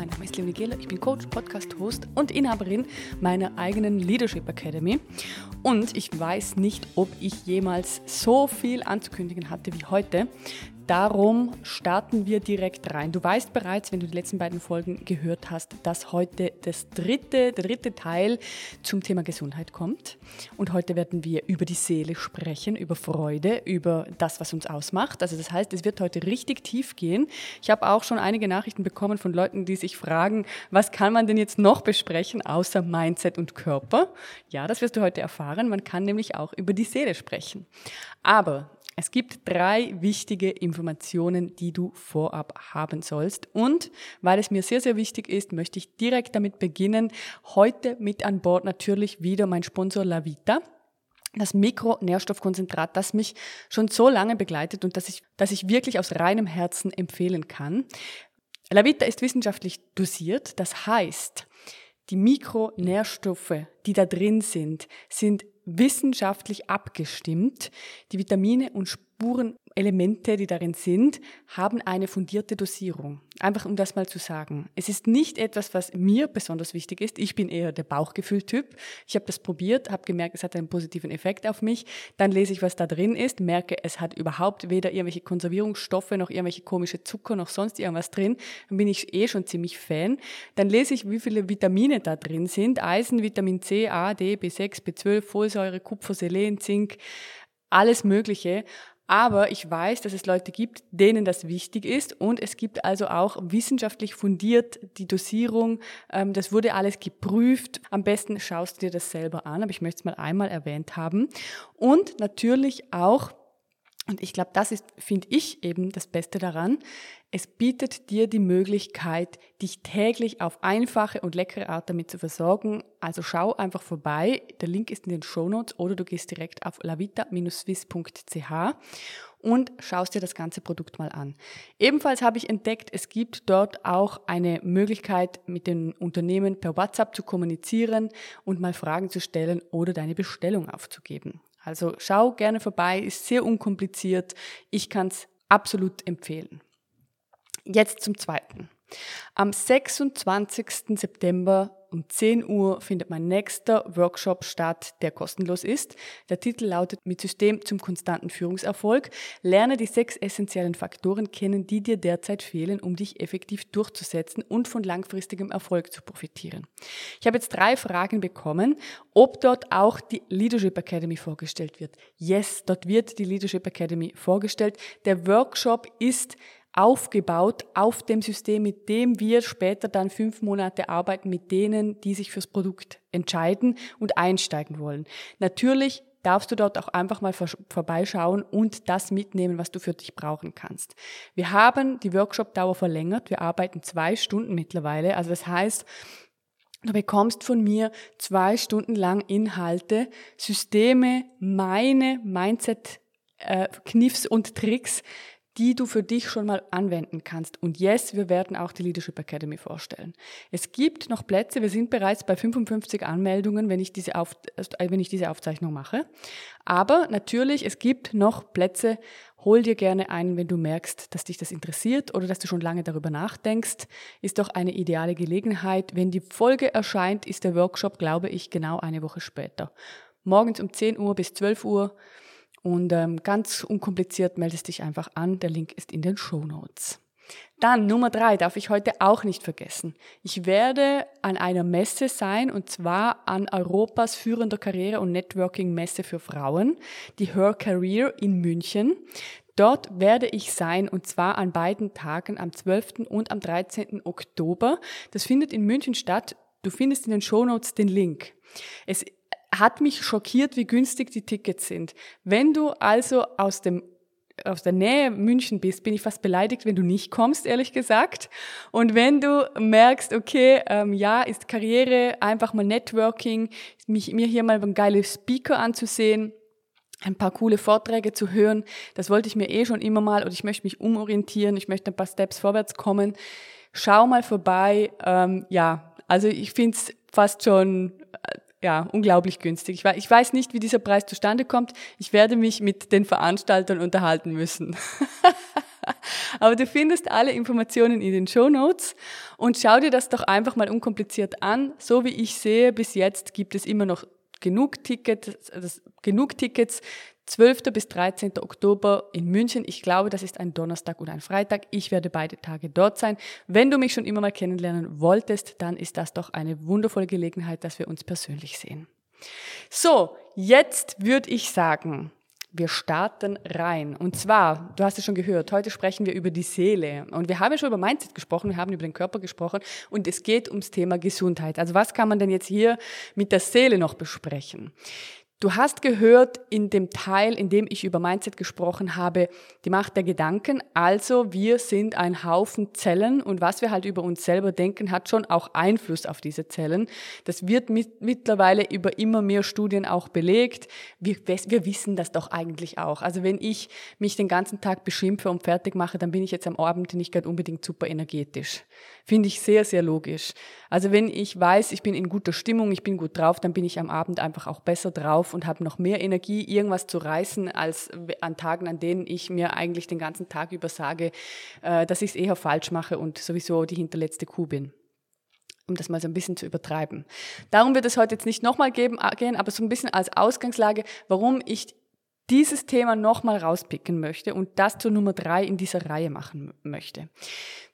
mein Name ist Leonie Gehler, ich bin Coach, Podcast-Host und Inhaberin meiner eigenen Leadership Academy. Und ich weiß nicht, ob ich jemals so viel anzukündigen hatte wie heute. Darum starten wir direkt rein. Du weißt bereits, wenn du die letzten beiden Folgen gehört hast, dass heute das dritte, der dritte Teil zum Thema Gesundheit kommt. Und heute werden wir über die Seele sprechen, über Freude, über das, was uns ausmacht. Also das heißt, es wird heute richtig tief gehen. Ich habe auch schon einige Nachrichten bekommen von Leuten, die sich fragen, was kann man denn jetzt noch besprechen, außer Mindset und Körper? Ja, das wirst du heute erfahren. Man kann nämlich auch über die Seele sprechen. Aber es gibt drei wichtige Informationen, die du vorab haben sollst. Und weil es mir sehr, sehr wichtig ist, möchte ich direkt damit beginnen. Heute mit an Bord natürlich wieder mein Sponsor Lavita das Mikronährstoffkonzentrat, das mich schon so lange begleitet und das ich, das ich wirklich aus reinem Herzen empfehlen kann. Lavita ist wissenschaftlich dosiert, das heißt, die Mikronährstoffe, die da drin sind, sind wissenschaftlich abgestimmt. Die Vitamine und Spurenelemente, die darin sind, haben eine fundierte Dosierung. Einfach um das mal zu sagen. Es ist nicht etwas, was mir besonders wichtig ist. Ich bin eher der Bauchgefühltyp. Ich habe das probiert, habe gemerkt, es hat einen positiven Effekt auf mich. Dann lese ich, was da drin ist, merke, es hat überhaupt weder irgendwelche Konservierungsstoffe noch irgendwelche komische Zucker noch sonst irgendwas drin. Dann bin ich eh schon ziemlich Fan. Dann lese ich, wie viele Vitamine da drin sind. Eisen, Vitamin C, A, D, B6, B12, Folsäure, Kupfer, Selen, Zink, alles Mögliche. Aber ich weiß, dass es Leute gibt, denen das wichtig ist und es gibt also auch wissenschaftlich fundiert die Dosierung. Ähm, das wurde alles geprüft. Am besten schaust du dir das selber an, aber ich möchte es mal einmal erwähnt haben. Und natürlich auch und ich glaube, das ist, finde ich, eben das Beste daran. Es bietet dir die Möglichkeit, dich täglich auf einfache und leckere Art damit zu versorgen. Also schau einfach vorbei. Der Link ist in den Show Notes oder du gehst direkt auf lavita-swiss.ch und schaust dir das ganze Produkt mal an. Ebenfalls habe ich entdeckt, es gibt dort auch eine Möglichkeit, mit den Unternehmen per WhatsApp zu kommunizieren und mal Fragen zu stellen oder deine Bestellung aufzugeben. Also schau gerne vorbei, ist sehr unkompliziert. Ich kann es absolut empfehlen. Jetzt zum zweiten. Am 26. September um 10 Uhr findet mein nächster Workshop statt, der kostenlos ist. Der Titel lautet Mit System zum konstanten Führungserfolg. Lerne die sechs essentiellen Faktoren kennen, die dir derzeit fehlen, um dich effektiv durchzusetzen und von langfristigem Erfolg zu profitieren. Ich habe jetzt drei Fragen bekommen, ob dort auch die Leadership Academy vorgestellt wird. Yes, dort wird die Leadership Academy vorgestellt. Der Workshop ist aufgebaut auf dem System, mit dem wir später dann fünf Monate arbeiten mit denen, die sich fürs Produkt entscheiden und einsteigen wollen. Natürlich darfst du dort auch einfach mal vorbeischauen und das mitnehmen, was du für dich brauchen kannst. Wir haben die Workshop-Dauer verlängert. Wir arbeiten zwei Stunden mittlerweile. Also das heißt, Du bekommst von mir zwei Stunden lang Inhalte, Systeme, meine Mindset-Kniffs äh, und Tricks, die du für dich schon mal anwenden kannst. Und yes, wir werden auch die Leadership Academy vorstellen. Es gibt noch Plätze, wir sind bereits bei 55 Anmeldungen, wenn ich diese, Auf, äh, wenn ich diese Aufzeichnung mache. Aber natürlich, es gibt noch Plätze. Hol dir gerne einen, wenn du merkst, dass dich das interessiert oder dass du schon lange darüber nachdenkst. Ist doch eine ideale Gelegenheit. Wenn die Folge erscheint, ist der Workshop, glaube ich, genau eine Woche später. Morgens um 10 Uhr bis 12 Uhr und ähm, ganz unkompliziert meldest dich einfach an. Der Link ist in den Show Notes. Dann Nummer drei darf ich heute auch nicht vergessen. Ich werde an einer Messe sein und zwar an Europas führender Karriere- und Networking-Messe für Frauen, die Her Career in München. Dort werde ich sein und zwar an beiden Tagen, am 12. und am 13. Oktober. Das findet in München statt. Du findest in den Show Notes den Link. Es hat mich schockiert, wie günstig die Tickets sind. Wenn du also aus dem aus der Nähe München bist, bin ich fast beleidigt, wenn du nicht kommst, ehrlich gesagt. Und wenn du merkst, okay, ähm, ja, ist Karriere, einfach mal Networking, mich, mir hier mal ein geiles Speaker anzusehen, ein paar coole Vorträge zu hören, das wollte ich mir eh schon immer mal und ich möchte mich umorientieren, ich möchte ein paar Steps vorwärts kommen. Schau mal vorbei. Ähm, ja, also ich finde es fast schon ja, unglaublich günstig. Ich, weiß nicht, wie dieser Preis zustande kommt. Ich werde mich mit den Veranstaltern unterhalten müssen. Aber du findest alle Informationen in den Show Notes und schau dir das doch einfach mal unkompliziert an. So wie ich sehe, bis jetzt gibt es immer noch genug Tickets, genug Tickets. 12. bis 13. Oktober in München. Ich glaube, das ist ein Donnerstag oder ein Freitag. Ich werde beide Tage dort sein. Wenn du mich schon immer mal kennenlernen wolltest, dann ist das doch eine wundervolle Gelegenheit, dass wir uns persönlich sehen. So, jetzt würde ich sagen, wir starten rein. Und zwar, du hast es schon gehört, heute sprechen wir über die Seele. Und wir haben ja schon über Mindset gesprochen, wir haben über den Körper gesprochen und es geht ums Thema Gesundheit. Also was kann man denn jetzt hier mit der Seele noch besprechen? Du hast gehört in dem Teil, in dem ich über Mindset gesprochen habe, die Macht der Gedanken. Also wir sind ein Haufen Zellen und was wir halt über uns selber denken, hat schon auch Einfluss auf diese Zellen. Das wird mit, mittlerweile über immer mehr Studien auch belegt. Wir, wir wissen das doch eigentlich auch. Also wenn ich mich den ganzen Tag beschimpfe und fertig mache, dann bin ich jetzt am Abend nicht gerade unbedingt super energetisch. Finde ich sehr, sehr logisch. Also wenn ich weiß, ich bin in guter Stimmung, ich bin gut drauf, dann bin ich am Abend einfach auch besser drauf und habe noch mehr Energie, irgendwas zu reißen, als an Tagen, an denen ich mir eigentlich den ganzen Tag über sage, äh, dass ich es eher falsch mache und sowieso die hinterletzte Kuh bin um das mal so ein bisschen zu übertreiben. Darum wird es heute jetzt nicht nochmal gehen, aber so ein bisschen als Ausgangslage, warum ich dieses Thema nochmal rauspicken möchte und das zur Nummer drei in dieser Reihe machen möchte.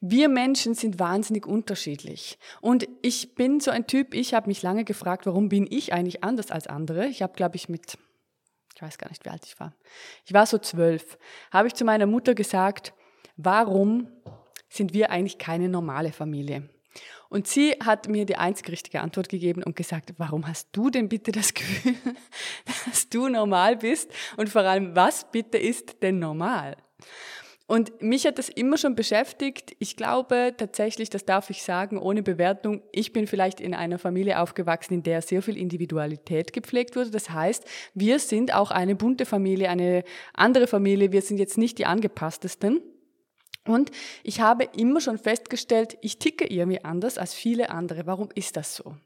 Wir Menschen sind wahnsinnig unterschiedlich. Und ich bin so ein Typ, ich habe mich lange gefragt, warum bin ich eigentlich anders als andere? Ich habe, glaube ich, mit, ich weiß gar nicht, wie alt ich war. Ich war so zwölf. Habe ich zu meiner Mutter gesagt, warum sind wir eigentlich keine normale Familie? Und sie hat mir die einzige richtige Antwort gegeben und gesagt, warum hast du denn bitte das Gefühl, dass du normal bist? Und vor allem, was bitte ist denn normal? Und mich hat das immer schon beschäftigt. Ich glaube tatsächlich, das darf ich sagen, ohne Bewertung, ich bin vielleicht in einer Familie aufgewachsen, in der sehr viel Individualität gepflegt wurde. Das heißt, wir sind auch eine bunte Familie, eine andere Familie. Wir sind jetzt nicht die angepasstesten. Und ich habe immer schon festgestellt, ich ticke irgendwie anders als viele andere. Warum ist das so?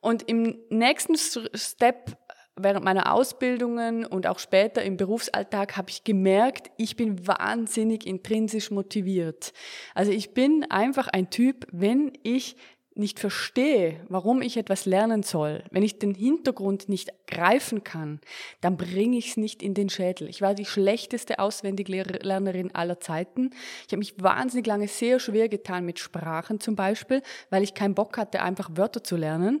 Und im nächsten Step während meiner Ausbildungen und auch später im Berufsalltag habe ich gemerkt, ich bin wahnsinnig intrinsisch motiviert. Also ich bin einfach ein Typ, wenn ich nicht verstehe, warum ich etwas lernen soll, wenn ich den Hintergrund nicht greifen kann, dann bringe ich es nicht in den Schädel. Ich war die schlechteste Auswendiglernerin aller Zeiten. Ich habe mich wahnsinnig lange sehr schwer getan mit Sprachen zum Beispiel, weil ich keinen Bock hatte, einfach Wörter zu lernen.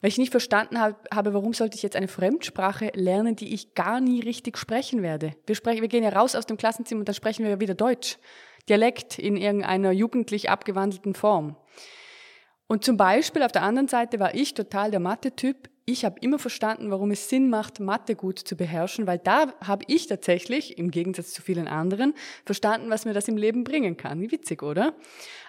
Weil ich nicht verstanden habe, warum sollte ich jetzt eine Fremdsprache lernen, die ich gar nie richtig sprechen werde. Wir, sprechen, wir gehen ja raus aus dem Klassenzimmer und dann sprechen wir wieder Deutsch. Dialekt in irgendeiner jugendlich abgewandelten Form. Und zum Beispiel auf der anderen Seite war ich total der Mathe-Typ. Ich habe immer verstanden, warum es Sinn macht, Mathe gut zu beherrschen, weil da habe ich tatsächlich, im Gegensatz zu vielen anderen, verstanden, was mir das im Leben bringen kann. Wie witzig, oder?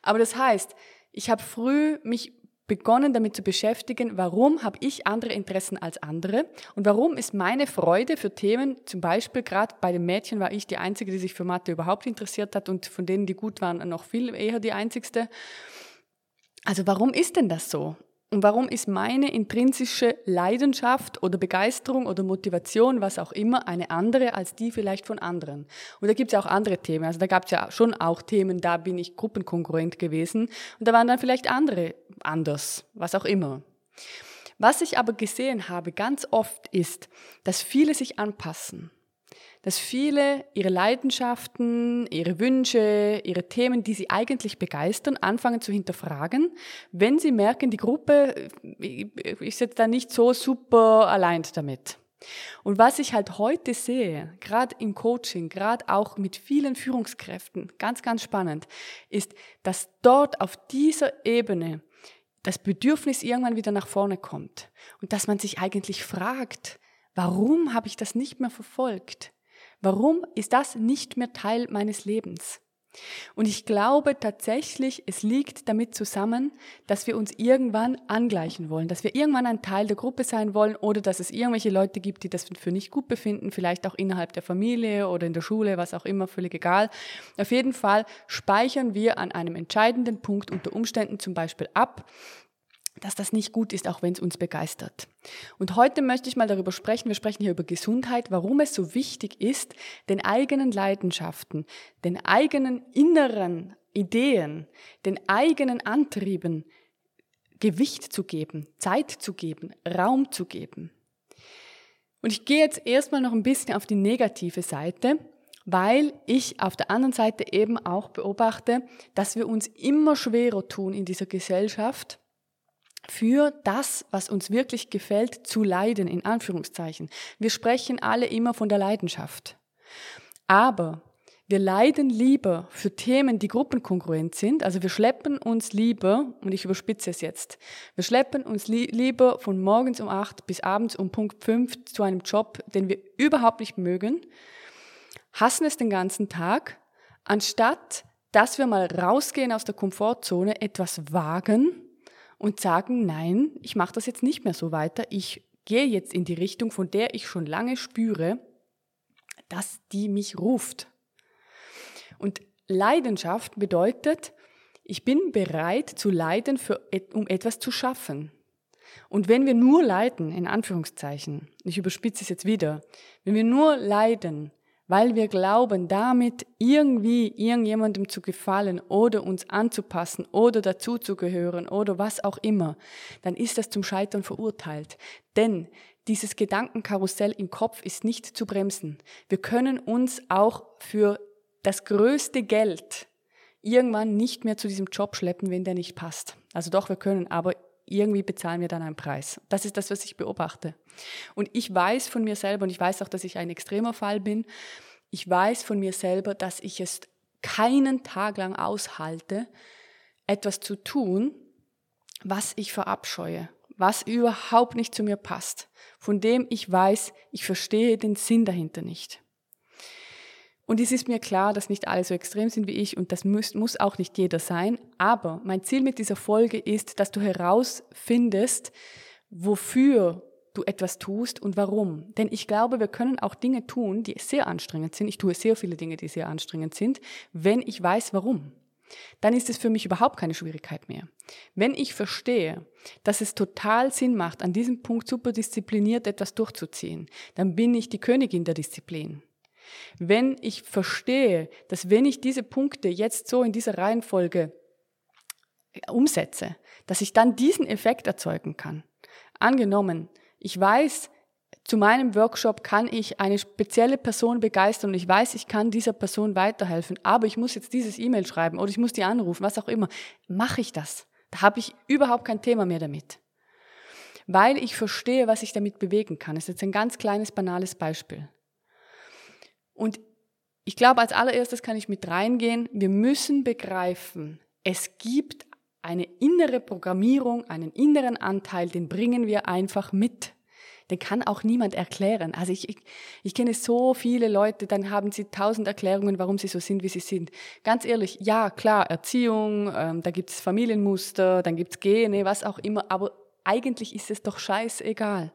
Aber das heißt, ich habe früh mich begonnen damit zu beschäftigen, warum habe ich andere Interessen als andere und warum ist meine Freude für Themen, zum Beispiel gerade bei den Mädchen war ich die Einzige, die sich für Mathe überhaupt interessiert hat und von denen, die gut waren, noch viel eher die Einzigste. Also warum ist denn das so? Und warum ist meine intrinsische Leidenschaft oder Begeisterung oder Motivation, was auch immer, eine andere als die vielleicht von anderen? Und da gibt es ja auch andere Themen. Also da gab es ja schon auch Themen, da bin ich gruppenkonkurrent gewesen und da waren dann vielleicht andere anders, was auch immer. Was ich aber gesehen habe ganz oft ist, dass viele sich anpassen dass viele ihre Leidenschaften, ihre Wünsche, ihre Themen, die sie eigentlich begeistern, anfangen zu hinterfragen, wenn sie merken, die Gruppe ist jetzt da nicht so super allein damit. Und was ich halt heute sehe, gerade im Coaching, gerade auch mit vielen Führungskräften, ganz, ganz spannend, ist, dass dort auf dieser Ebene das Bedürfnis irgendwann wieder nach vorne kommt und dass man sich eigentlich fragt, warum habe ich das nicht mehr verfolgt? Warum ist das nicht mehr Teil meines Lebens? Und ich glaube tatsächlich, es liegt damit zusammen, dass wir uns irgendwann angleichen wollen, dass wir irgendwann ein Teil der Gruppe sein wollen oder dass es irgendwelche Leute gibt, die das für nicht gut befinden, vielleicht auch innerhalb der Familie oder in der Schule, was auch immer, völlig egal. Auf jeden Fall speichern wir an einem entscheidenden Punkt unter Umständen zum Beispiel ab, dass das nicht gut ist, auch wenn es uns begeistert. Und heute möchte ich mal darüber sprechen, wir sprechen hier über Gesundheit, warum es so wichtig ist, den eigenen Leidenschaften, den eigenen inneren Ideen, den eigenen Antrieben Gewicht zu geben, Zeit zu geben, Raum zu geben. Und ich gehe jetzt erstmal noch ein bisschen auf die negative Seite, weil ich auf der anderen Seite eben auch beobachte, dass wir uns immer schwerer tun in dieser Gesellschaft, für das, was uns wirklich gefällt, zu leiden, in Anführungszeichen. Wir sprechen alle immer von der Leidenschaft. Aber wir leiden lieber für Themen, die gruppenkongruent sind. Also wir schleppen uns lieber, und ich überspitze es jetzt, wir schleppen uns li lieber von morgens um acht bis abends um Punkt fünf zu einem Job, den wir überhaupt nicht mögen, hassen es den ganzen Tag, anstatt dass wir mal rausgehen aus der Komfortzone, etwas wagen und sagen, nein, ich mache das jetzt nicht mehr so weiter, ich gehe jetzt in die Richtung, von der ich schon lange spüre, dass die mich ruft. Und Leidenschaft bedeutet, ich bin bereit zu leiden, für, um etwas zu schaffen. Und wenn wir nur leiden, in Anführungszeichen, ich überspitze es jetzt wieder, wenn wir nur leiden, weil wir glauben, damit irgendwie irgendjemandem zu gefallen oder uns anzupassen oder dazuzugehören oder was auch immer, dann ist das zum Scheitern verurteilt. Denn dieses Gedankenkarussell im Kopf ist nicht zu bremsen. Wir können uns auch für das größte Geld irgendwann nicht mehr zu diesem Job schleppen, wenn der nicht passt. Also doch, wir können, aber irgendwie bezahlen wir dann einen Preis. Das ist das, was ich beobachte. Und ich weiß von mir selber, und ich weiß auch, dass ich ein extremer Fall bin, ich weiß von mir selber, dass ich es keinen Tag lang aushalte, etwas zu tun, was ich verabscheue, was überhaupt nicht zu mir passt, von dem ich weiß, ich verstehe den Sinn dahinter nicht. Und es ist mir klar, dass nicht alle so extrem sind wie ich und das muss, muss auch nicht jeder sein. Aber mein Ziel mit dieser Folge ist, dass du herausfindest, wofür du etwas tust und warum. Denn ich glaube, wir können auch Dinge tun, die sehr anstrengend sind. Ich tue sehr viele Dinge, die sehr anstrengend sind, wenn ich weiß, warum. Dann ist es für mich überhaupt keine Schwierigkeit mehr. Wenn ich verstehe, dass es total Sinn macht, an diesem Punkt super diszipliniert etwas durchzuziehen, dann bin ich die Königin der Disziplin. Wenn ich verstehe, dass wenn ich diese Punkte jetzt so in dieser Reihenfolge umsetze, dass ich dann diesen Effekt erzeugen kann. Angenommen, ich weiß, zu meinem Workshop kann ich eine spezielle Person begeistern und ich weiß, ich kann dieser Person weiterhelfen, aber ich muss jetzt dieses E-Mail schreiben oder ich muss die anrufen, was auch immer. Mache ich das? Da habe ich überhaupt kein Thema mehr damit. Weil ich verstehe, was ich damit bewegen kann. Das ist jetzt ein ganz kleines, banales Beispiel. Und ich glaube, als allererstes kann ich mit reingehen, wir müssen begreifen, es gibt eine innere Programmierung, einen inneren Anteil, den bringen wir einfach mit. Den kann auch niemand erklären. Also ich, ich, ich kenne so viele Leute, dann haben sie tausend Erklärungen, warum sie so sind, wie sie sind. Ganz ehrlich, ja, klar, Erziehung, ähm, da gibt's Familienmuster, dann gibt's Gene, was auch immer, aber eigentlich ist es doch scheißegal.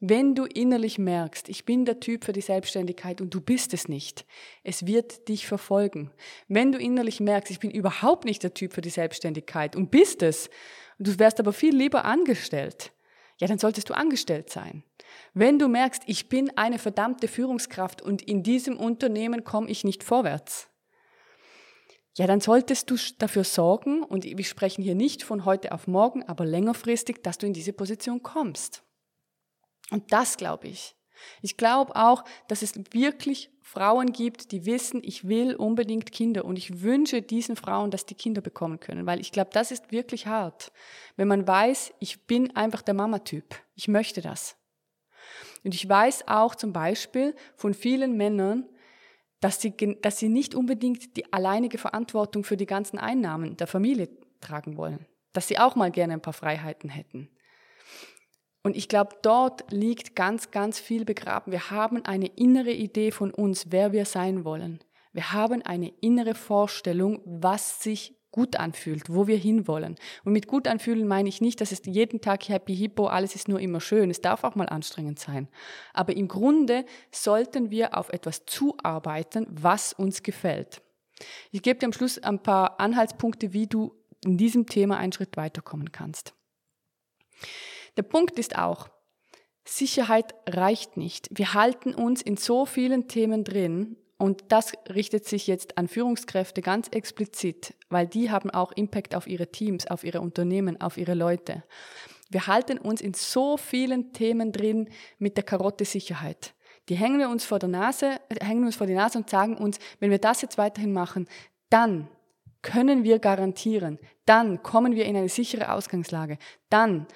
Wenn du innerlich merkst, ich bin der Typ für die Selbstständigkeit und du bist es nicht, es wird dich verfolgen. Wenn du innerlich merkst, ich bin überhaupt nicht der Typ für die Selbstständigkeit und bist es, du wärst aber viel lieber angestellt, ja, dann solltest du angestellt sein. Wenn du merkst, ich bin eine verdammte Führungskraft und in diesem Unternehmen komme ich nicht vorwärts, ja, dann solltest du dafür sorgen, und wir sprechen hier nicht von heute auf morgen, aber längerfristig, dass du in diese Position kommst. Und das glaube ich. Ich glaube auch, dass es wirklich Frauen gibt, die wissen, ich will unbedingt Kinder und ich wünsche diesen Frauen, dass die Kinder bekommen können, weil ich glaube, das ist wirklich hart, wenn man weiß, ich bin einfach der Mama-Typ, ich möchte das. Und ich weiß auch zum Beispiel von vielen Männern, dass sie, dass sie nicht unbedingt die alleinige Verantwortung für die ganzen Einnahmen der Familie tragen wollen, dass sie auch mal gerne ein paar Freiheiten hätten. Und ich glaube, dort liegt ganz, ganz viel begraben. Wir haben eine innere Idee von uns, wer wir sein wollen. Wir haben eine innere Vorstellung, was sich gut anfühlt, wo wir hinwollen. Und mit gut anfühlen meine ich nicht, dass es jeden Tag happy hippo, alles ist nur immer schön. Es darf auch mal anstrengend sein. Aber im Grunde sollten wir auf etwas zuarbeiten, was uns gefällt. Ich gebe dir am Schluss ein paar Anhaltspunkte, wie du in diesem Thema einen Schritt weiterkommen kannst. Der Punkt ist auch, Sicherheit reicht nicht. Wir halten uns in so vielen Themen drin und das richtet sich jetzt an Führungskräfte ganz explizit, weil die haben auch Impact auf ihre Teams, auf ihre Unternehmen, auf ihre Leute. Wir halten uns in so vielen Themen drin mit der Karotte Sicherheit. Die hängen wir uns vor der Nase, hängen uns vor die Nase und sagen uns, wenn wir das jetzt weiterhin machen, dann können wir garantieren, dann kommen wir in eine sichere Ausgangslage, dann,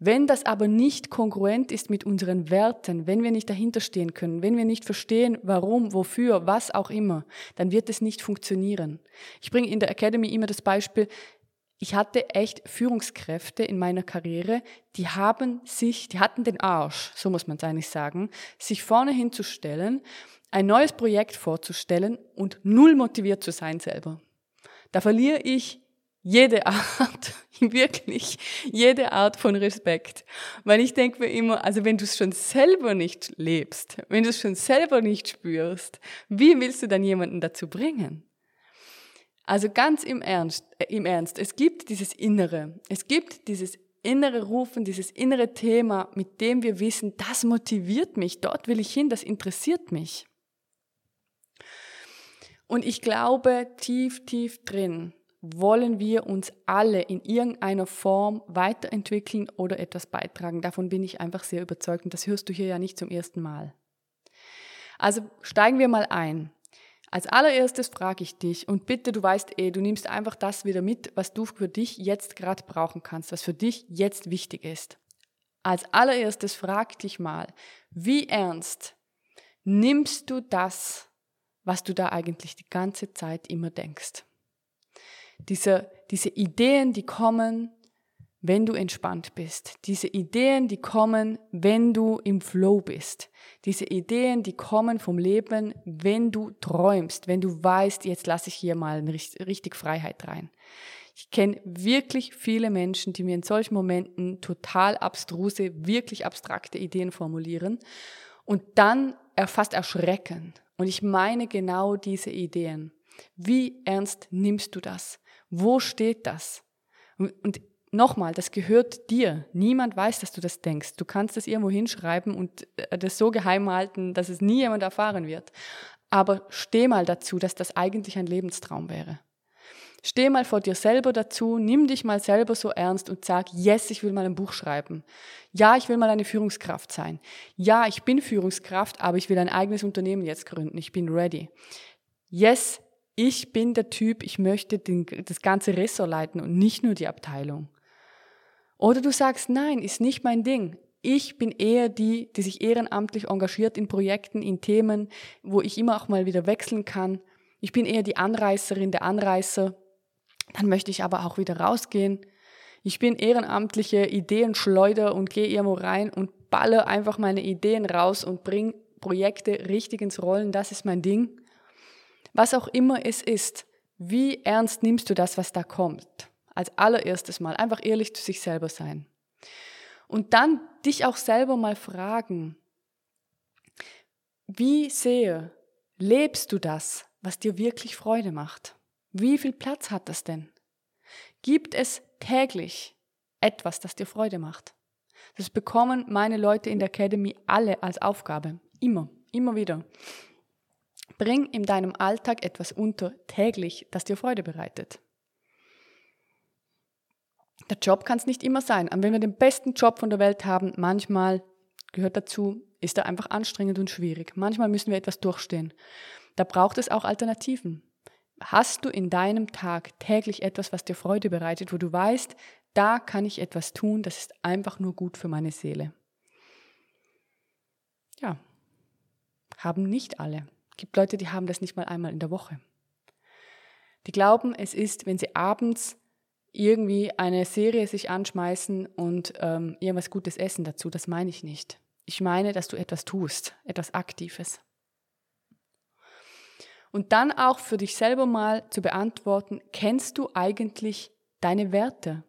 wenn das aber nicht kongruent ist mit unseren Werten, wenn wir nicht dahinter stehen können, wenn wir nicht verstehen, warum, wofür, was auch immer, dann wird es nicht funktionieren. Ich bringe in der Academy immer das Beispiel, ich hatte echt Führungskräfte in meiner Karriere, die haben sich, die hatten den Arsch, so muss man es eigentlich sagen, sich vorne hinzustellen, ein neues Projekt vorzustellen und null motiviert zu sein selber. Da verliere ich jede Art, wirklich jede Art von Respekt. Weil ich denke mir immer, also wenn du es schon selber nicht lebst, wenn du es schon selber nicht spürst, wie willst du dann jemanden dazu bringen? Also ganz im Ernst, äh, im Ernst, es gibt dieses Innere, es gibt dieses innere Rufen, dieses innere Thema, mit dem wir wissen, das motiviert mich, dort will ich hin, das interessiert mich. Und ich glaube, tief, tief drin wollen wir uns alle in irgendeiner Form weiterentwickeln oder etwas beitragen. Davon bin ich einfach sehr überzeugt und das hörst du hier ja nicht zum ersten Mal. Also steigen wir mal ein. Als allererstes frage ich dich, und bitte, du weißt eh, du nimmst einfach das wieder mit, was du für dich jetzt gerade brauchen kannst, was für dich jetzt wichtig ist. Als allererstes frag dich mal, wie ernst nimmst du das, was du da eigentlich die ganze Zeit immer denkst? Diese, diese Ideen, die kommen, wenn du entspannt bist. Diese Ideen, die kommen, wenn du im Flow bist. Diese Ideen, die kommen vom Leben, wenn du träumst, wenn du weißt, jetzt lasse ich hier mal richtig Freiheit rein. Ich kenne wirklich viele Menschen, die mir in solchen Momenten total abstruse, wirklich abstrakte Ideen formulieren und dann fast erschrecken. Und ich meine genau diese Ideen. Wie ernst nimmst du das? Wo steht das? Und nochmal, das gehört dir. Niemand weiß, dass du das denkst. Du kannst das irgendwo hinschreiben und äh, das so geheim halten, dass es nie jemand erfahren wird. Aber steh mal dazu, dass das eigentlich ein Lebenstraum wäre. Steh mal vor dir selber dazu, nimm dich mal selber so ernst und sag, yes, ich will mal ein Buch schreiben. Ja, ich will mal eine Führungskraft sein. Ja, ich bin Führungskraft, aber ich will ein eigenes Unternehmen jetzt gründen. Ich bin ready. Yes, ich bin der Typ, ich möchte den, das ganze Ressort leiten und nicht nur die Abteilung. Oder du sagst, nein, ist nicht mein Ding. Ich bin eher die, die sich ehrenamtlich engagiert in Projekten, in Themen, wo ich immer auch mal wieder wechseln kann. Ich bin eher die Anreißerin, der Anreißer. Dann möchte ich aber auch wieder rausgehen. Ich bin ehrenamtliche Ideenschleuder und gehe irgendwo rein und balle einfach meine Ideen raus und bringe Projekte richtig ins Rollen. Das ist mein Ding. Was auch immer es ist, wie ernst nimmst du das, was da kommt? als allererstes Mal einfach ehrlich zu sich selber sein. Und dann dich auch selber mal fragen, wie sehr lebst du das, was dir wirklich Freude macht? Wie viel Platz hat das denn? Gibt es täglich etwas, das dir Freude macht? Das bekommen meine Leute in der Academy alle als Aufgabe. Immer, immer wieder. Bring in deinem Alltag etwas unter täglich, das dir Freude bereitet. Der Job kann es nicht immer sein. Und wenn wir den besten Job von der Welt haben, manchmal gehört dazu, ist er einfach anstrengend und schwierig. Manchmal müssen wir etwas durchstehen. Da braucht es auch Alternativen. Hast du in deinem Tag täglich etwas, was dir Freude bereitet, wo du weißt, da kann ich etwas tun, das ist einfach nur gut für meine Seele? Ja, haben nicht alle. Gibt Leute, die haben das nicht mal einmal in der Woche. Die glauben, es ist, wenn sie abends irgendwie eine Serie sich anschmeißen und ähm, irgendwas Gutes essen dazu. Das meine ich nicht. Ich meine, dass du etwas tust, etwas Aktives. Und dann auch für dich selber mal zu beantworten, kennst du eigentlich deine Werte?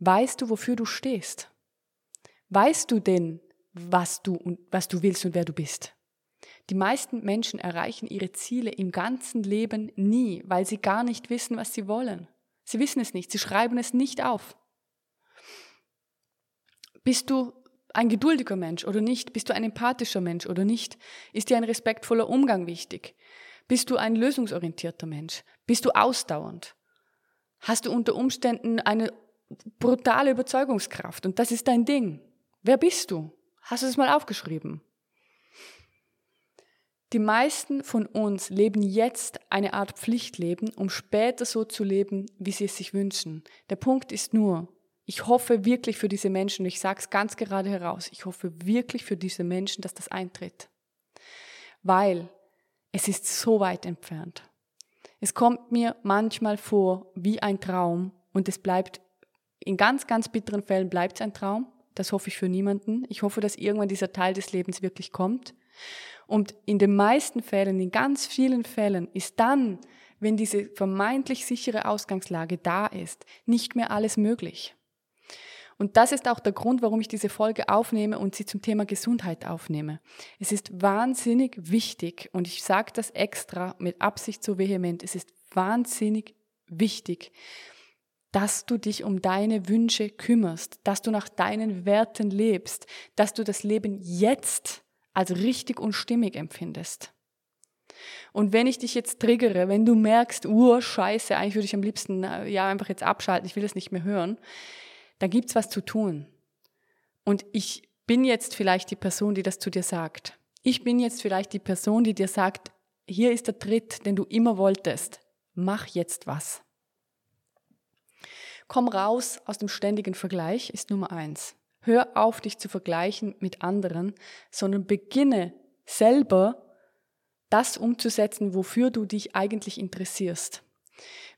Weißt du, wofür du stehst? Weißt du denn, was du was du willst und wer du bist? Die meisten Menschen erreichen ihre Ziele im ganzen Leben nie, weil sie gar nicht wissen, was sie wollen. Sie wissen es nicht, sie schreiben es nicht auf. Bist du ein geduldiger Mensch oder nicht? Bist du ein empathischer Mensch oder nicht? Ist dir ein respektvoller Umgang wichtig? Bist du ein lösungsorientierter Mensch? Bist du ausdauernd? Hast du unter Umständen eine brutale Überzeugungskraft und das ist dein Ding? Wer bist du? Hast du es mal aufgeschrieben? Die meisten von uns leben jetzt eine Art Pflichtleben, um später so zu leben, wie sie es sich wünschen. Der Punkt ist nur, ich hoffe wirklich für diese Menschen, ich sage es ganz gerade heraus, ich hoffe wirklich für diese Menschen, dass das eintritt. Weil es ist so weit entfernt. Es kommt mir manchmal vor wie ein Traum und es bleibt, in ganz, ganz bitteren Fällen bleibt es ein Traum. Das hoffe ich für niemanden. Ich hoffe, dass irgendwann dieser Teil des Lebens wirklich kommt. Und in den meisten Fällen, in ganz vielen Fällen, ist dann, wenn diese vermeintlich sichere Ausgangslage da ist, nicht mehr alles möglich. Und das ist auch der Grund, warum ich diese Folge aufnehme und sie zum Thema Gesundheit aufnehme. Es ist wahnsinnig wichtig, und ich sage das extra mit Absicht so vehement, es ist wahnsinnig wichtig, dass du dich um deine Wünsche kümmerst, dass du nach deinen Werten lebst, dass du das Leben jetzt als richtig und stimmig empfindest. Und wenn ich dich jetzt triggere, wenn du merkst, uh, scheiße, eigentlich würde ich am liebsten äh, ja einfach jetzt abschalten, ich will das nicht mehr hören, da gibt's was zu tun. Und ich bin jetzt vielleicht die Person, die das zu dir sagt. Ich bin jetzt vielleicht die Person, die dir sagt, hier ist der Tritt, den du immer wolltest. Mach jetzt was. Komm raus aus dem ständigen Vergleich ist Nummer eins. Hör auf, dich zu vergleichen mit anderen, sondern beginne selber das umzusetzen, wofür du dich eigentlich interessierst.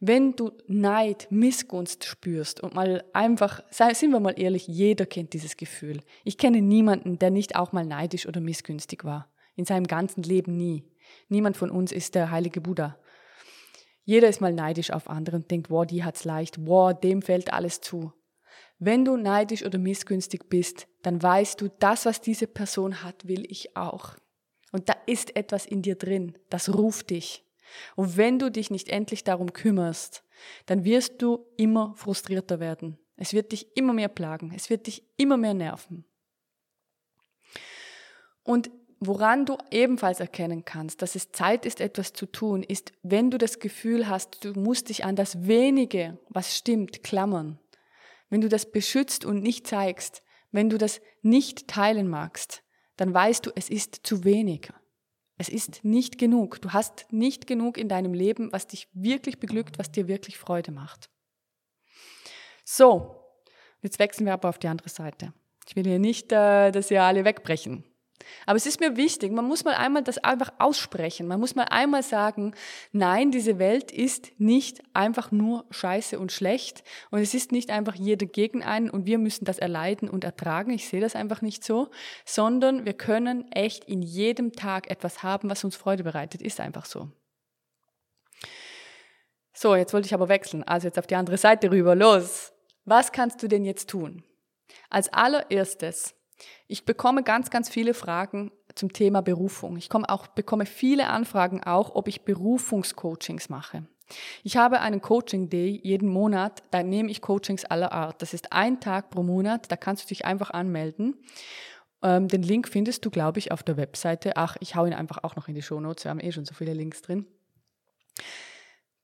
Wenn du Neid, Missgunst spürst und mal einfach, sind wir mal ehrlich, jeder kennt dieses Gefühl. Ich kenne niemanden, der nicht auch mal neidisch oder missgünstig war. In seinem ganzen Leben nie. Niemand von uns ist der heilige Buddha. Jeder ist mal neidisch auf andere und denkt, wow, die hat's leicht, wow, dem fällt alles zu. Wenn du neidisch oder missgünstig bist, dann weißt du, das, was diese Person hat, will ich auch. Und da ist etwas in dir drin, das ruft dich. Und wenn du dich nicht endlich darum kümmerst, dann wirst du immer frustrierter werden. Es wird dich immer mehr plagen. Es wird dich immer mehr nerven. Und woran du ebenfalls erkennen kannst, dass es Zeit ist, etwas zu tun, ist, wenn du das Gefühl hast, du musst dich an das wenige, was stimmt, klammern wenn du das beschützt und nicht zeigst, wenn du das nicht teilen magst, dann weißt du, es ist zu wenig. Es ist nicht genug. Du hast nicht genug in deinem Leben, was dich wirklich beglückt, was dir wirklich Freude macht. So, jetzt wechseln wir aber auf die andere Seite. Ich will hier nicht, äh, dass ihr alle wegbrechen. Aber es ist mir wichtig, man muss mal einmal das einfach aussprechen. Man muss mal einmal sagen, nein, diese Welt ist nicht einfach nur scheiße und schlecht und es ist nicht einfach jeder gegen einen und wir müssen das erleiden und ertragen. Ich sehe das einfach nicht so, sondern wir können echt in jedem Tag etwas haben, was uns Freude bereitet. Ist einfach so. So, jetzt wollte ich aber wechseln. Also jetzt auf die andere Seite rüber. Los. Was kannst du denn jetzt tun? Als allererstes ich bekomme ganz, ganz viele Fragen zum Thema Berufung. Ich komme auch, bekomme viele Anfragen auch, ob ich Berufungscoachings mache. Ich habe einen Coaching Day jeden Monat, da nehme ich Coachings aller Art. Das ist ein Tag pro Monat, da kannst du dich einfach anmelden. Ähm, den Link findest du, glaube ich, auf der Webseite. Ach, ich hau ihn einfach auch noch in die Show Notes, wir haben eh schon so viele Links drin.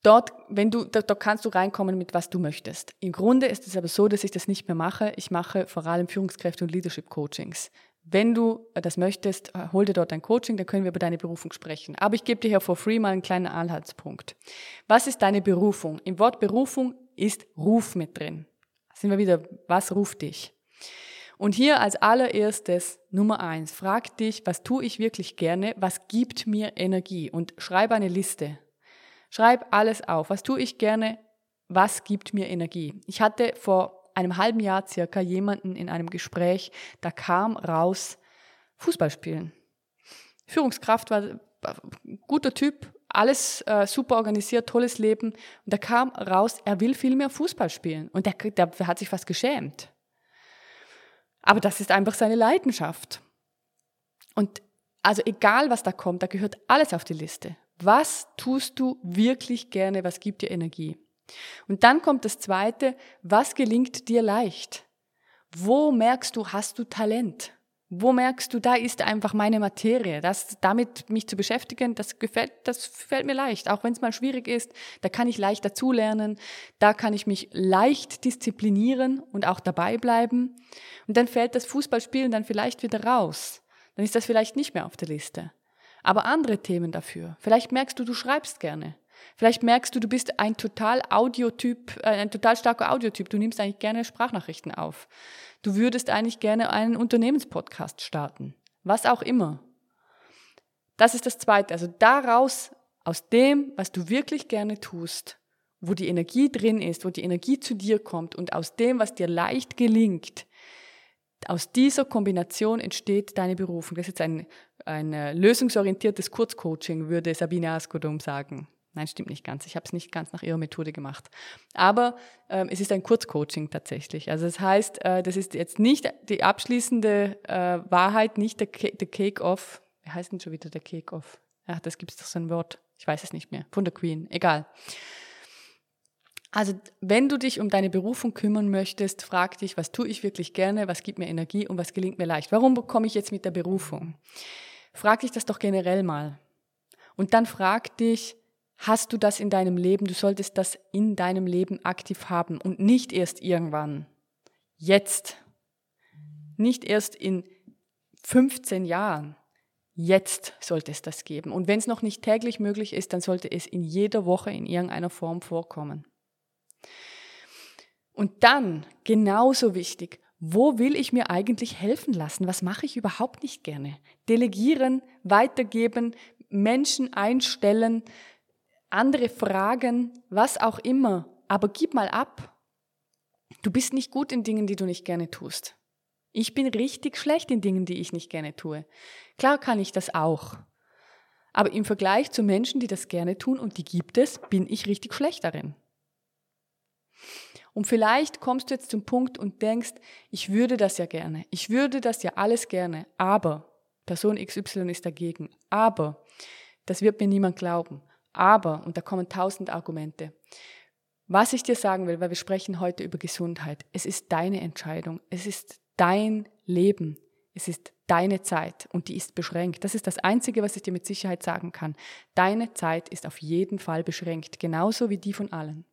Dort, wenn du, da, da kannst du reinkommen mit was du möchtest. Im Grunde ist es aber so, dass ich das nicht mehr mache. Ich mache vor allem Führungskräfte und Leadership Coachings. Wenn du das möchtest, äh, hol dir dort ein Coaching, dann können wir über deine Berufung sprechen. Aber ich gebe dir hier for free mal einen kleinen Anhaltspunkt. Was ist deine Berufung? Im Wort Berufung ist Ruf mit drin. sind wir wieder, was ruft dich? Und hier als allererstes Nummer eins, frag dich, was tue ich wirklich gerne, was gibt mir Energie und schreibe eine Liste. Schreib alles auf. Was tue ich gerne? Was gibt mir Energie? Ich hatte vor einem halben Jahr circa jemanden in einem Gespräch, da kam raus Fußball spielen. Führungskraft war guter Typ, alles äh, super organisiert, tolles Leben. Und da kam raus, er will viel mehr Fußball spielen. Und der, der hat sich fast geschämt. Aber das ist einfach seine Leidenschaft. Und also egal, was da kommt, da gehört alles auf die Liste. Was tust du wirklich gerne? Was gibt dir Energie? Und dann kommt das zweite, was gelingt dir leicht? Wo merkst du, hast du Talent? Wo merkst du, da ist einfach meine Materie, das, damit mich zu beschäftigen, das gefällt, das fällt mir leicht, auch wenn es mal schwierig ist, da kann ich leicht dazulernen, da kann ich mich leicht disziplinieren und auch dabei bleiben. Und dann fällt das Fußballspielen dann vielleicht wieder raus. Dann ist das vielleicht nicht mehr auf der Liste. Aber andere Themen dafür. Vielleicht merkst du, du schreibst gerne. Vielleicht merkst du, du bist ein total Audiotyp, äh, ein total starker Audiotyp. Du nimmst eigentlich gerne Sprachnachrichten auf. Du würdest eigentlich gerne einen Unternehmenspodcast starten. Was auch immer. Das ist das Zweite. Also daraus, aus dem, was du wirklich gerne tust, wo die Energie drin ist, wo die Energie zu dir kommt und aus dem, was dir leicht gelingt, aus dieser Kombination entsteht deine Berufung. Das ist jetzt ein, ein äh, lösungsorientiertes Kurzcoaching, würde Sabine Askodum sagen. Nein, stimmt nicht ganz. Ich habe es nicht ganz nach ihrer Methode gemacht. Aber ähm, es ist ein Kurzcoaching tatsächlich. Also das heißt, äh, das ist jetzt nicht die abschließende äh, Wahrheit, nicht der, der Cake-Off. Wie heißt denn schon wieder der Cake-Off? Ach, das gibt es doch so ein Wort. Ich weiß es nicht mehr. Von der Queen. Egal. Also wenn du dich um deine Berufung kümmern möchtest, frag dich, was tue ich wirklich gerne, was gibt mir Energie und was gelingt mir leicht. Warum bekomme ich jetzt mit der Berufung? Frag dich das doch generell mal. Und dann frag dich, hast du das in deinem Leben, du solltest das in deinem Leben aktiv haben und nicht erst irgendwann. Jetzt. Nicht erst in 15 Jahren. Jetzt sollte es das geben. Und wenn es noch nicht täglich möglich ist, dann sollte es in jeder Woche in irgendeiner Form vorkommen. Und dann, genauso wichtig, wo will ich mir eigentlich helfen lassen? Was mache ich überhaupt nicht gerne? Delegieren, weitergeben, Menschen einstellen, andere fragen, was auch immer, aber gib mal ab. Du bist nicht gut in Dingen, die du nicht gerne tust. Ich bin richtig schlecht in Dingen, die ich nicht gerne tue. Klar kann ich das auch. Aber im Vergleich zu Menschen, die das gerne tun, und die gibt es, bin ich richtig schlecht darin. Und vielleicht kommst du jetzt zum Punkt und denkst, ich würde das ja gerne, ich würde das ja alles gerne, aber Person XY ist dagegen, aber das wird mir niemand glauben, aber, und da kommen tausend Argumente. Was ich dir sagen will, weil wir sprechen heute über Gesundheit, es ist deine Entscheidung, es ist dein Leben, es ist deine Zeit. Und die ist beschränkt. Das ist das Einzige, was ich dir mit Sicherheit sagen kann. Deine Zeit ist auf jeden Fall beschränkt, genauso wie die von allen.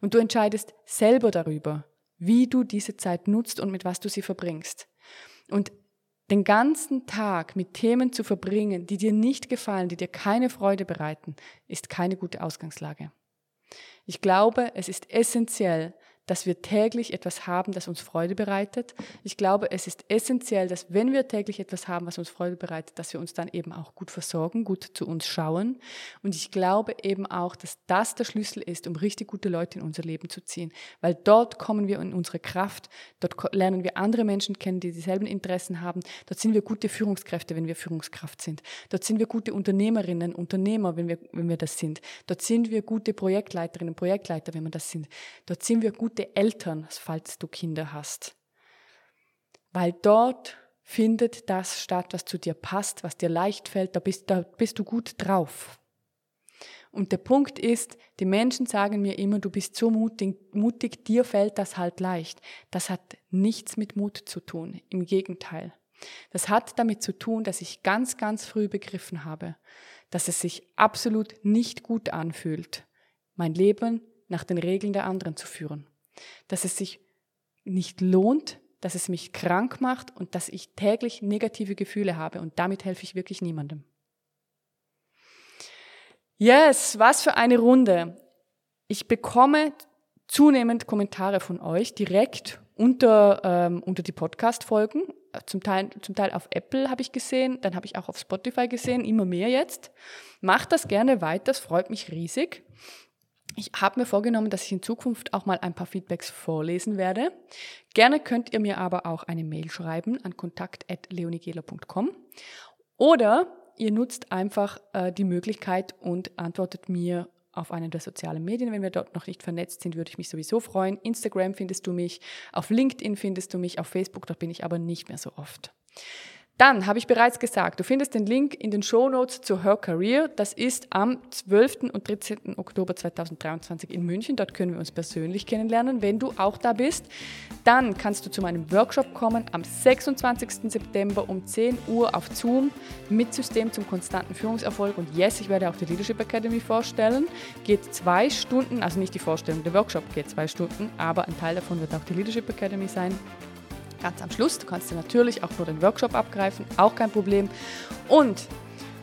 Und du entscheidest selber darüber, wie du diese Zeit nutzt und mit was du sie verbringst. Und den ganzen Tag mit Themen zu verbringen, die dir nicht gefallen, die dir keine Freude bereiten, ist keine gute Ausgangslage. Ich glaube, es ist essentiell, dass wir täglich etwas haben, das uns Freude bereitet. Ich glaube, es ist essentiell, dass wenn wir täglich etwas haben, was uns Freude bereitet, dass wir uns dann eben auch gut versorgen, gut zu uns schauen. Und ich glaube eben auch, dass das der Schlüssel ist, um richtig gute Leute in unser Leben zu ziehen. Weil dort kommen wir in unsere Kraft, dort lernen wir andere Menschen kennen, die dieselben Interessen haben. Dort sind wir gute Führungskräfte, wenn wir Führungskraft sind. Dort sind wir gute Unternehmerinnen, Unternehmer, wenn wir, wenn wir das sind. Dort sind wir gute Projektleiterinnen, Projektleiter, wenn wir das sind. Dort sind wir gute gute Eltern, falls du Kinder hast. Weil dort findet das statt, was zu dir passt, was dir leicht fällt, da bist, da bist du gut drauf. Und der Punkt ist, die Menschen sagen mir immer, du bist so mutig, mutig, dir fällt das halt leicht. Das hat nichts mit Mut zu tun, im Gegenteil. Das hat damit zu tun, dass ich ganz, ganz früh begriffen habe, dass es sich absolut nicht gut anfühlt, mein Leben nach den Regeln der anderen zu führen dass es sich nicht lohnt, dass es mich krank macht und dass ich täglich negative Gefühle habe und damit helfe ich wirklich niemandem. Yes, was für eine Runde. Ich bekomme zunehmend Kommentare von euch direkt unter, ähm, unter die Podcast-Folgen. Zum Teil, zum Teil auf Apple habe ich gesehen, dann habe ich auch auf Spotify gesehen, immer mehr jetzt. Macht das gerne weiter, das freut mich riesig. Ich habe mir vorgenommen, dass ich in Zukunft auch mal ein paar Feedbacks vorlesen werde. Gerne könnt ihr mir aber auch eine Mail schreiben an kontakt.leonigela.com oder ihr nutzt einfach äh, die Möglichkeit und antwortet mir auf einen der sozialen Medien. Wenn wir dort noch nicht vernetzt sind, würde ich mich sowieso freuen. Instagram findest du mich, auf LinkedIn findest du mich, auf Facebook, dort bin ich aber nicht mehr so oft. Dann habe ich bereits gesagt, du findest den Link in den Show Notes zu Her Career. Das ist am 12. und 13. Oktober 2023 in München. Dort können wir uns persönlich kennenlernen, wenn du auch da bist. Dann kannst du zu meinem Workshop kommen am 26. September um 10 Uhr auf Zoom mit System zum konstanten Führungserfolg. Und yes, ich werde auch die Leadership Academy vorstellen. Geht zwei Stunden, also nicht die Vorstellung, der Workshop geht zwei Stunden, aber ein Teil davon wird auch die Leadership Academy sein ganz am Schluss. Du kannst dir natürlich auch nur den Workshop abgreifen, auch kein Problem. Und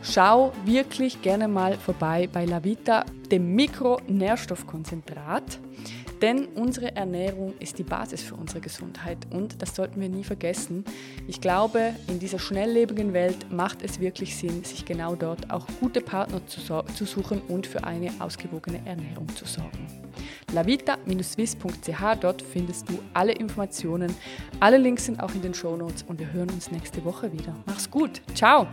schau wirklich gerne mal vorbei bei Lavita, dem Mikronährstoffkonzentrat. Denn unsere Ernährung ist die Basis für unsere Gesundheit und das sollten wir nie vergessen. Ich glaube, in dieser schnelllebigen Welt macht es wirklich Sinn, sich genau dort auch gute Partner zu, zu suchen und für eine ausgewogene Ernährung zu sorgen. lavita-swiss.ch, dort findest du alle Informationen. Alle Links sind auch in den Show Notes und wir hören uns nächste Woche wieder. Mach's gut. Ciao!